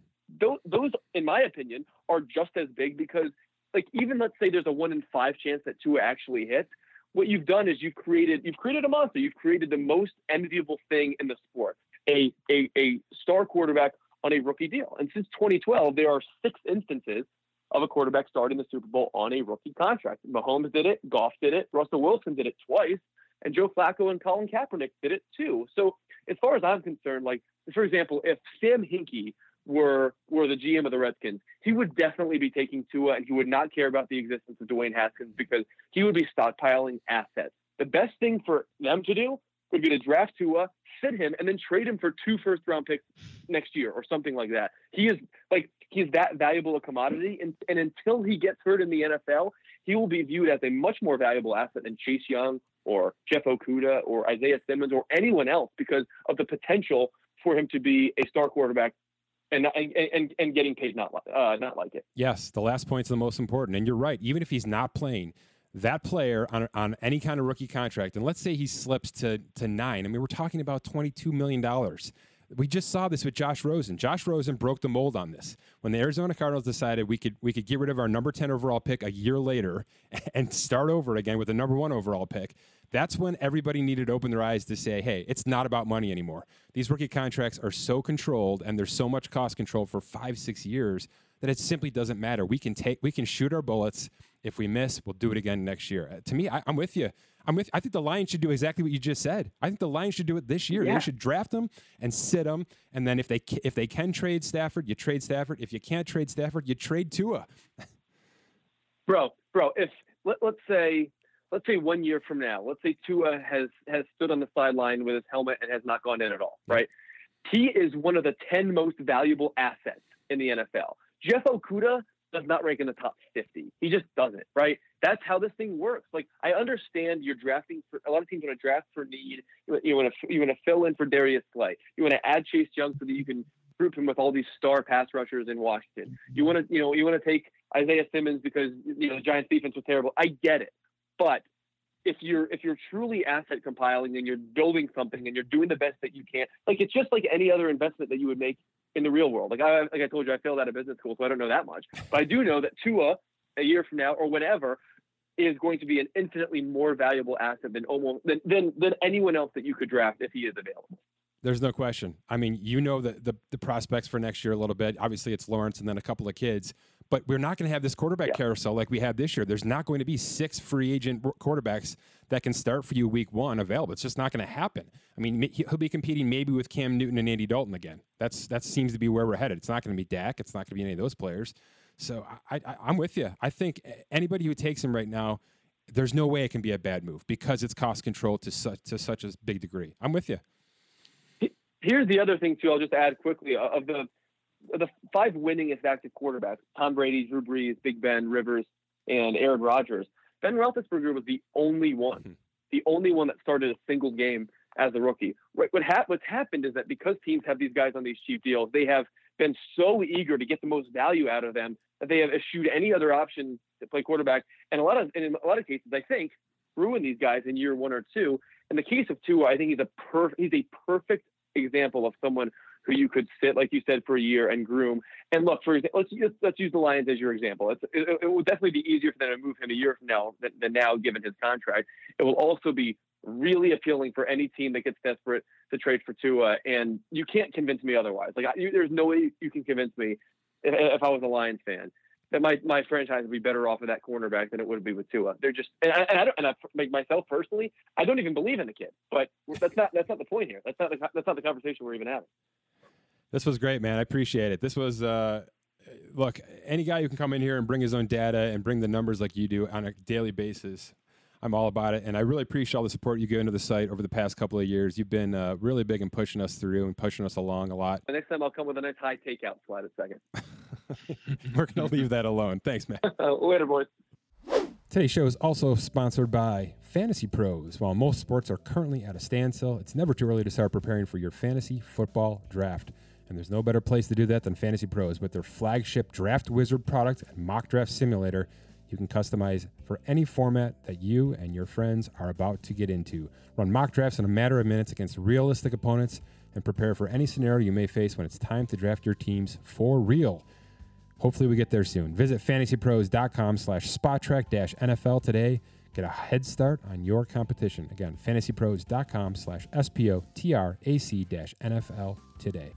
those, those, in my opinion, are just as big because, like, even let's say there's a one in five chance that Tua actually hits. What you've done is you've created you've created a monster. You've created the most enviable thing in the sport, a a, a star quarterback on a rookie deal. And since 2012, there are six instances of a quarterback starting the Super Bowl on a rookie contract. Mahomes did it, Goff did it, Russell Wilson did it twice, and Joe Flacco and Colin Kaepernick did it too. So as far as I'm concerned, like for example, if Sam Hinkie were were the GM of the Redskins, he would definitely be taking Tua, and he would not care about the existence of Dwayne Haskins because he would be stockpiling assets. The best thing for them to do would be to draft Tua, sit him, and then trade him for two first round picks next year or something like that. He is like he's that valuable a commodity, and, and until he gets hurt in the NFL, he will be viewed as a much more valuable asset than Chase Young or Jeff Okudah or Isaiah Simmons or anyone else because of the potential for him to be a star quarterback and and and getting paid not uh, not like it. Yes, the last point's the most important, and you're right. Even if he's not playing, that player on, on any kind of rookie contract, and let's say he slips to, to nine, I mean, we're talking about $22 million. We just saw this with Josh Rosen. Josh Rosen broke the mold on this. When the Arizona Cardinals decided we could we could get rid of our number 10 overall pick a year later and start over again with the number 1 overall pick, that's when everybody needed to open their eyes to say, hey, it's not about money anymore. These rookie contracts are so controlled and there's so much cost control for 5 6 years that it simply doesn't matter. We can take we can shoot our bullets if we miss, we'll do it again next year. Uh, to me, I, am with you. I'm with. I think the Lions should do exactly what you just said. I think the Lions should do it this year. Yeah. They should draft them and sit them, and then if they if they can trade Stafford, you trade Stafford. If you can't trade Stafford, you trade Tua. bro, bro, if let, let's say let's say one year from now, let's say Tua has has stood on the sideline with his helmet and has not gone in at all, right? He is one of the ten most valuable assets in the NFL. Jeff Okudah does not rank in the top 50. He just doesn't, right? That's how this thing works. Like I understand you're drafting for a lot of teams want to draft for need. You want to you want to fill in for Darius Slay. You want to add Chase Young so that you can group him with all these star pass rushers in Washington. You want to you know you want to take Isaiah Simmons because you know the Giants defense was terrible. I get it, but if you're if you're truly asset compiling and you're building something and you're doing the best that you can, like it's just like any other investment that you would make in the real world. Like I like I told you, I failed out of business school, so I don't know that much. But I do know that Tua, a year from now or whenever, is going to be an infinitely more valuable asset than almost than than, than anyone else that you could draft if he is available. There's no question. I mean, you know the, the, the prospects for next year a little bit. Obviously, it's Lawrence and then a couple of kids, but we're not going to have this quarterback yeah. carousel like we had this year. There's not going to be six free agent quarterbacks that can start for you week one available. It's just not going to happen. I mean, he'll be competing maybe with Cam Newton and Andy Dalton again. That's that seems to be where we're headed. It's not going to be Dak. It's not going to be any of those players. So I, I, I'm with you. I think anybody who takes him right now, there's no way it can be a bad move because it's cost control to such to such a big degree. I'm with you. Here's the other thing too. I'll just add quickly uh, of the the five winningest active quarterbacks: Tom Brady, Drew Brees, Big Ben, Rivers, and Aaron Rodgers. Ben Roethlisberger was the only one, mm-hmm. the only one that started a single game as a rookie. Right, what ha- what's happened is that because teams have these guys on these cheap deals, they have been so eager to get the most value out of them that they have eschewed any other option to play quarterback. And a lot of, in a lot of cases, I think, ruin these guys in year one or two. In the case of Tua, I think he's a per- he's a perfect example of someone who you could sit, like you said, for a year and groom. And look, for let's just, let's use the Lions as your example. It's, it, it will definitely be easier for them to move him a year from now than, than now, given his contract. It will also be really appealing for any team that gets desperate to trade for Tua. And you can't convince me otherwise. Like I, you, there's no way you can convince me if, if I was a Lions fan that my, my franchise would be better off with that cornerback than it would be with Tua. They're just and I, and I don't and I make myself personally, I don't even believe in the kid. But that's not that's not the point here. That's not the, that's not the conversation we're even having. This was great, man. I appreciate it. This was uh, look any guy who can come in here and bring his own data and bring the numbers like you do on a daily basis. I'm all about it, and I really appreciate all the support you give into the site over the past couple of years. You've been uh, really big in pushing us through and pushing us along a lot. The next time I'll come with a nice high takeout slide a second. We're going to leave that alone. Thanks, man. Uh, later, boys. Today's show is also sponsored by Fantasy Pros. While most sports are currently at a standstill, it's never too early to start preparing for your fantasy football draft. And there's no better place to do that than Fantasy Pros. With their flagship Draft Wizard product and mock draft simulator, you can customize for any format that you and your friends are about to get into. Run mock drafts in a matter of minutes against realistic opponents and prepare for any scenario you may face when it's time to draft your teams for real. Hopefully we get there soon. Visit fantasypros.com slash spotrac NFL today. Get a head start on your competition. Again, fantasypros.com slash S-P-O-T-R-A-C dash NFL today.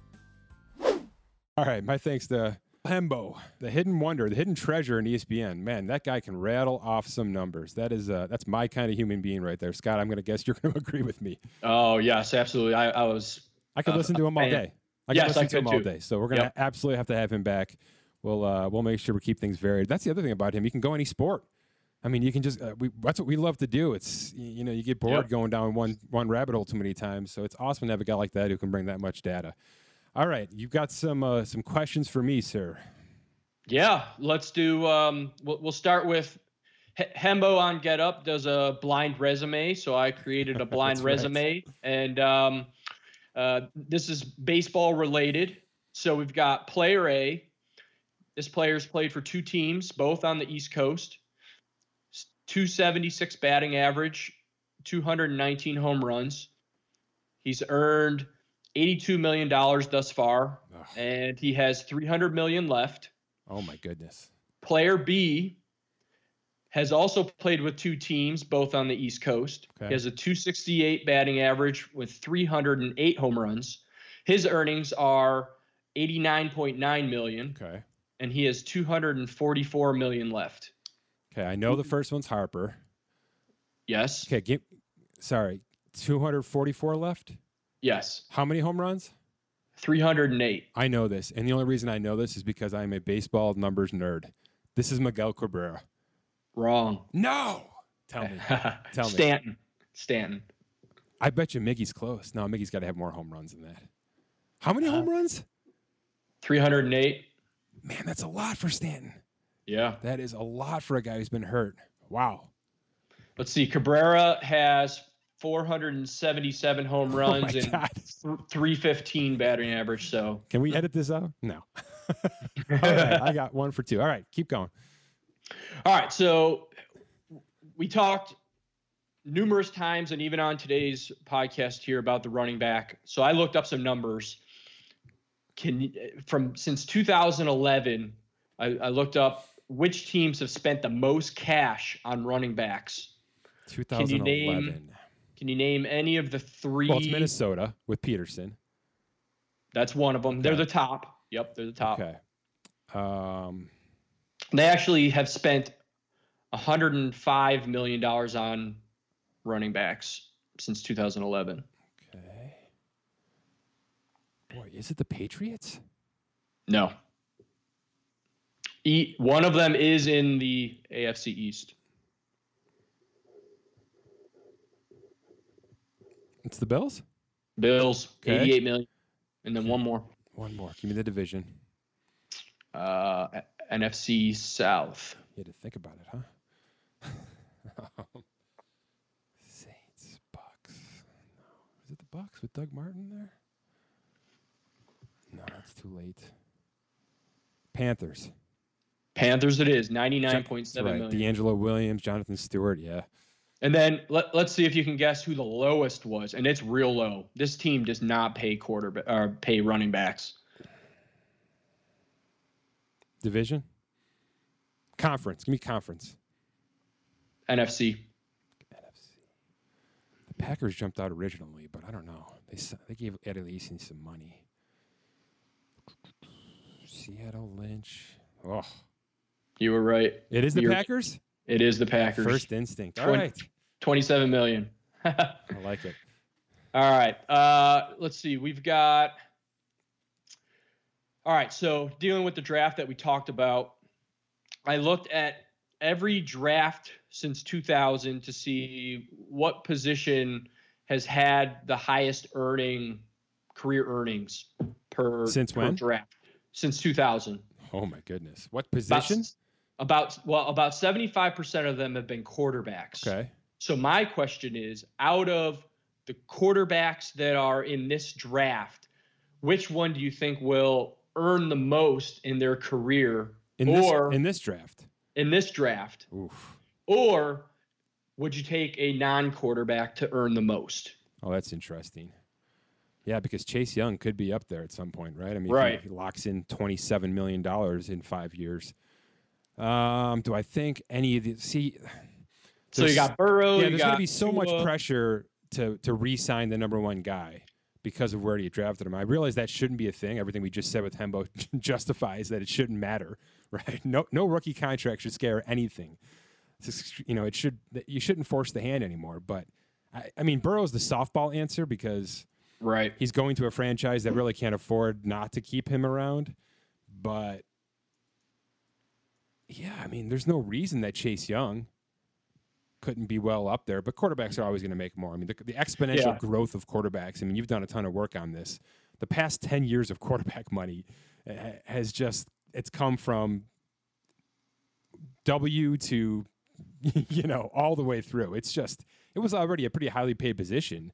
All right, my thanks to Hembo, the hidden wonder, the hidden treasure in ESPN. Man, that guy can rattle off some numbers. That is uh, that's my kind of human being right there, Scott. I'm going to guess you're going to agree with me. Oh yes, absolutely. I, I was. I could uh, listen to him all day. I yes, listen I to him too. all day. So we're going to yep. absolutely have to have him back. We'll uh, we'll make sure we keep things varied. That's the other thing about him. You can go any sport. I mean, you can just uh, we, that's what we love to do. It's you know you get bored yep. going down one one rabbit hole too many times. So it's awesome to have a guy like that who can bring that much data. All right, you've got some uh, some questions for me, sir. Yeah, let's do. Um, we'll, we'll start with Hembo on Get Up does a blind resume, so I created a blind resume, right. and um, uh, this is baseball related. So we've got player A. This player's played for two teams, both on the East Coast. 276 batting average, 219 home runs. He's earned 82 million dollars thus far, Ugh. and he has 300 million left. Oh my goodness. Player B has also played with two teams, both on the East Coast. Okay. He has a 268 batting average with 308 home runs. His earnings are 89.9 million. Okay. And he has 244 million left. Okay, I know the first one's Harper. Yes. Okay, give, sorry, 244 left? Yes. How many home runs? 308. I know this. And the only reason I know this is because I'm a baseball numbers nerd. This is Miguel Cabrera. Wrong. No. Tell me. Tell me. Stanton. Stanton. I bet you Miggy's close. No, Miggy's got to have more home runs than that. How many uh, home runs? 308. Man, that's a lot for Stanton. Yeah. That is a lot for a guy who's been hurt. Wow. Let's see. Cabrera has 477 home oh runs oh and th- 315 batting average. So Can we edit this out? No. Right. I got one for two. All right. Keep going. All right, so we talked numerous times and even on today's podcast here about the running back. So I looked up some numbers. Can from since 2011, I, I looked up which teams have spent the most cash on running backs. you 2011. name- Can you name any of the three? well, it's Minnesota with Peterson. That's one of them. They're the top. Yep, they're the top. Okay. Um, They actually have spent 105 million dollars on running backs since 2011. okay. Boy, is it the Patriots? No. E, one of them is in the AFC East. It's the Bills? Bills, Okay. 88 million. And then one more. One more. Give me the division. Uh, NFC South. You had to think about it, huh? Saints, Bucks. No. Is it the Bucks with Doug Martin there? No, it's too late. Panthers. Panthers it is, That's 99.7 right. million. DeAngelo Williams, Jonathan Stewart. Yeah. And then let, let's see if you can guess who the lowest was. And it's real low. This team does not pay quarterback or pay running backs. Division. Conference. Give me conference. NFC. NFC. The Packers jumped out originally, but I don't know. They they gave Eddie Lacy some money. Seattle Lynch. Oh, You were right. it is the You're- Packers. It is the Packers. First instinct. All Twen- right, 27 million. I like it. All right. Uh, let's see. We've got. All right. So dealing with the draft that we talked about, I looked at every draft since 2000 to see what position has had the highest earning career earnings per Since per when? draft since 2000. Oh my goodness. What positions? About well, about 75% of them have been quarterbacks. Okay. So my question is, out of the quarterbacks that are in this draft, which one do you think will earn the most in their career In this in this draft. in this draft? Oof. Or would you take a non-quarterback to earn the most? Oh, that's interesting. Yeah, because Chase Young could be up there at some point, right? I mean, if he- he locks in twenty-seven million dollars in five years. Um, do I think any of the see? So you got Burrow. yeah, there's going to be so much pressure to to re-sign the number one guy because of where you drafted him. I realize that shouldn't be a thing. Everything we just said with Hembo justifies that it shouldn't matter, right? No, no rookie contract should scare anything. Just, you know, it should. You shouldn't force the hand anymore. But I, I mean, Burrow's the softball answer because Right. he's going to a franchise that really can't afford not to keep him around. But yeah, I mean, there's no reason that Chase Young couldn't be well up there. But quarterbacks are always going to make more. I mean, the, the exponential Yeah. growth of quarterbacks. I mean, you've done a ton of work on this. The past ten years of quarterback money uh, has just it's come from W to you know all the way through. It's just it was already a pretty highly paid position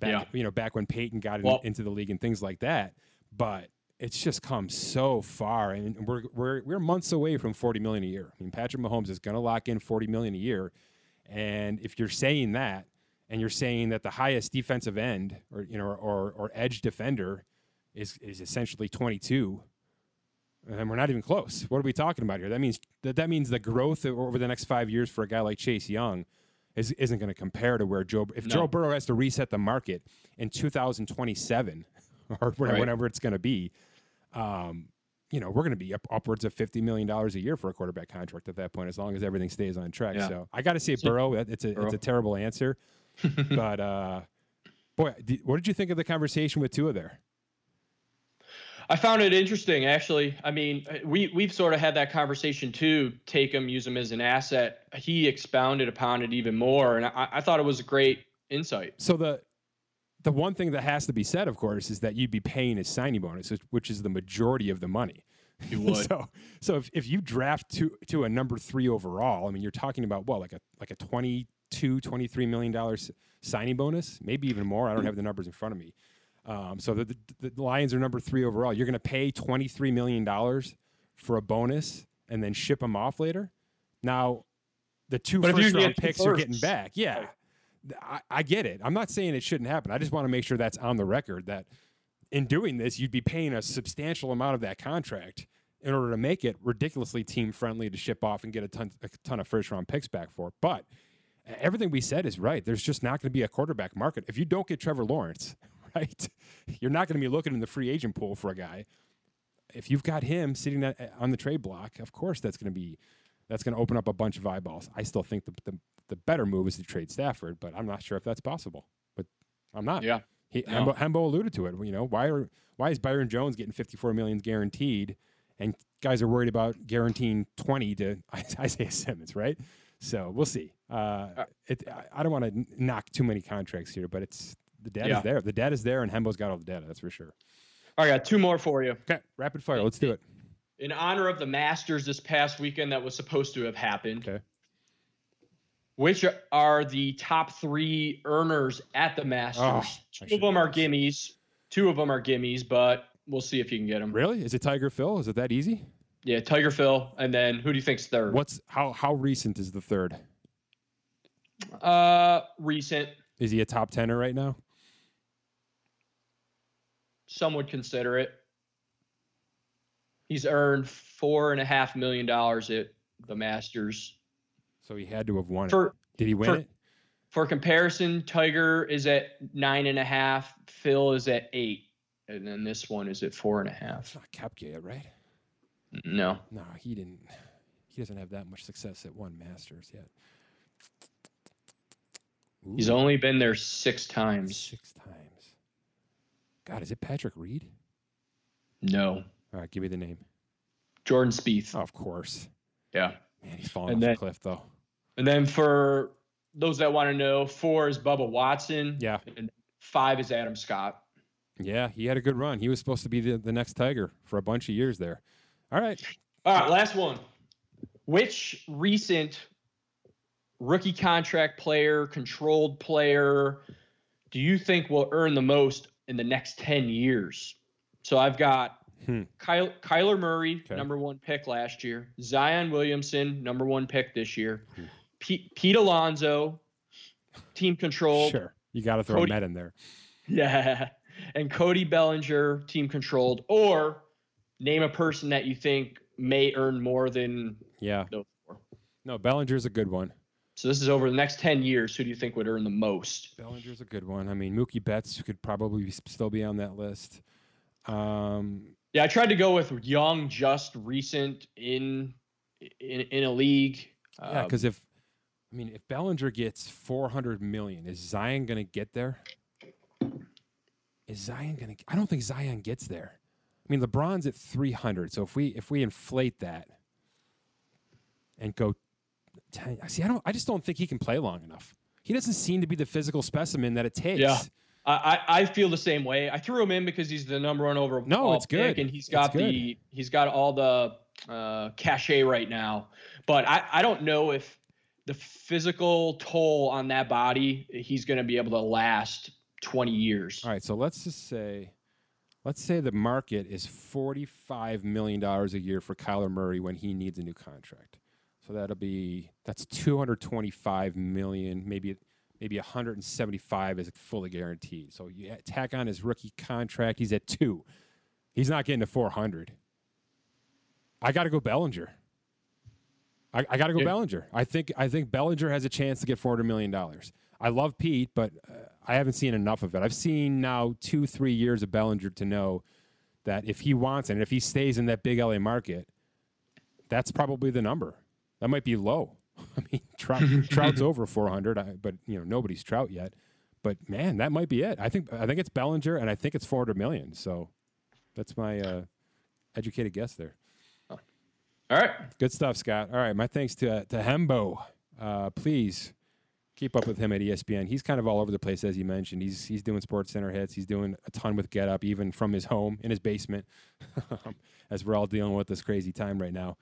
back Yeah. you know back when Peyton got in, into the league and things like that. But it's just come so far, and we're we're we're months away from forty million a year. I mean, Patrick Mahomes is going to lock in forty million a year, and if you're saying that, and you're saying that the highest defensive end or you know or or edge defender is is essentially twenty two, and we're not even close. What are we talking about here? That means that that means the growth over the next five years for a guy like Chase Young is, isn't going to compare to where Joe. If No. Joe Burrow has to reset the market in 2027 or whenever, Right. whenever it's going to be, um, you know, we're going to be up, upwards of 50 million dollars a year for a quarterback contract at that point, as long as everything stays on track. Yeah. So I got to say Burrow. It's a Burrow. it's a terrible answer, but uh, boy, did, what did you think of the conversation with Tua there? I found it interesting, actually. I mean, we we've sort of had that conversation too. Take him, use him as an asset. He expounded upon it even more, and I, I thought it was a great insight. So the the one thing that has to be said, of course, is that you'd be paying his signing bonus, which- is the majority of the money. You would. so so if, if you draft to to a number three overall, I mean, you're talking about what like a like a 22, 23 million dollars signing bonus, maybe even more. I don't have the numbers in front of me. Um, so the, the, the Lions are number three overall. You're going to pay twenty three million dollars for a bonus and then ship them off later. Now, the two but first round picks you're getting back. Yeah. I, I get it. I'm not saying it shouldn't happen. I just want to make sure that's on the record that in doing this, you'd be paying a substantial amount of that contract in order to make it ridiculously team friendly to ship off and get a ton, a ton of first round picks back for. But everything we said is right. There's just not going to be a quarterback market. If you don't get Trevor Lawrence, right, you're not going to be looking in the free agent pool for a guy. If you've got him sitting on the trade block, of course that's going to be that's going to open up a bunch of eyeballs. I still think the, the the better move is to trade Stafford, but I'm not sure if that's possible. But I'm not. Yeah. He, No. Hembo, Hembo alluded to it. You know, why are why is Byron Jones getting 54 million guaranteed, and guys are worried about guaranteeing 20 to Isaiah Simmons, right? So we'll see. Uh, it, I- don't want to knock too many contracts here, but it's the data's Yeah. there. The debt is there, and Hembo's got all the data. That's for sure. All right, I got two more for you. Okay, rapid fire. Let's do it. In honor of the Masters this past weekend that was supposed to have happened, Okay. Which are the top three earners at the Masters? Oh, two of them are gimmies. Two of them are gimmies, but we'll see if you can get them. Really? Is it Tiger Phil? Is it that easy? Yeah, Tiger Phil, and then who do you think's third? What's how how recent is the third? Uh, recent. Is he a top tenner right now? Some would consider it. He's earned four and a half million dollars at the Masters. So he had to have won it. Did he win for- it? for comparison, Tiger is at nine and a half, Phil is at eight, and then this one is at four and a half. It's not Koepka right? No, No, he didn't. He doesn't have that much success at one Masters yet. he's only been there six times. six times. God, is it Patrick Reed? No, All right, give me the name. Jordan Spieth. Oh, of course. Yeah, Man, he's falling And off then- the cliff though. And then for those that want to know, four is Bubba Watson. Yeah, and five is Adam Scott. yeah, he had a good run. He was supposed to be the, the next Tiger for a bunch of years there. All right, All right, last one. Which recent rookie contract player, controlled player, do you think will earn the most in the next 10 years? So I've got Hmm. Kyle, Kyler Murray, Okay. number one pick last year, Zion Williamson, number one pick this year, Hmm. Pete, Pete Alonso, team controlled. sure. You got to throw Cody- Met in there. Yeah. And Cody Bellinger, team controlled, or name a person that you think may earn more than Yeah. those four. No, Bellinger's a good one. So this is over the next 10 years. Who do you think would earn the most? Bellinger's a good one. I mean, Mookie Betts could probably be- still be on that list. Um, Yeah, I tried to go with young, just recent in in, in a league. yeah, Um, because if I mean, if Bellinger gets 400 million, is Zion going to get there? Is Zion going to? I don't think Zion gets there. I mean, LeBron's at 300. So if we if we inflate that and go 10, see, I don't. I just don't think he can play long enough. He doesn't seem to be the physical specimen that it takes. Yeah. I, I feel the same way. I threw him in because he's the number one overall No, it's pick, good. and he's got the he's got all the uh, cachet right now. But I I don't know if the physical toll on that body he's going to be able to last 20 years. All right, so let's just say, let's say the market is forty-five million dollars a year for Kyler Murray when he needs a new contract. So that'll be that's two hundred twenty-five million, maybe maybe one hundred and seventy-five is fully guaranteed. So you tack on his rookie contract, he's at two. He's not getting to four hundred. I got to go Bellinger. I, I got to go Yeah. Bellinger. I think I think Bellinger has a chance to get four hundred million dollars. I love Pete, but uh, I haven't seen enough of it. I've seen now two, three years of Bellinger to know that if he wants it, and if he stays in that big LA market, that's probably the number. That might be low. I mean, Trout, Trout's over 400, but you know nobody's Trout yet. But man, that might be it. I think I think it's Bellinger, and I think it's 400 million. So that's my uh, educated guess there. All right. Good stuff, Scott. All right, my thanks to to Hembo. Uh, please keep up with him at ESPN. He's kind of all over the place, as you mentioned. He's he's doing Sports Center hits. He's doing a ton with Get Up, even from his home in his basement, as we're all dealing with this crazy time right now.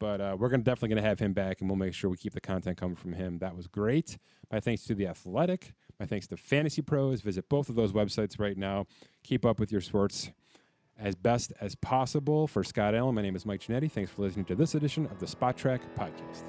But uh, we're gonna definitely gonna have him back, and we'll make sure we keep the content coming from him. That was great. My thanks to the Athletic. My thanks to Fantasy Pros. Visit both of those websites right now. Keep up with your sports as best as possible. For Scott Allen, my name is Mike Ginnitti. Thanks for listening to this edition of the Spotrac Podcast.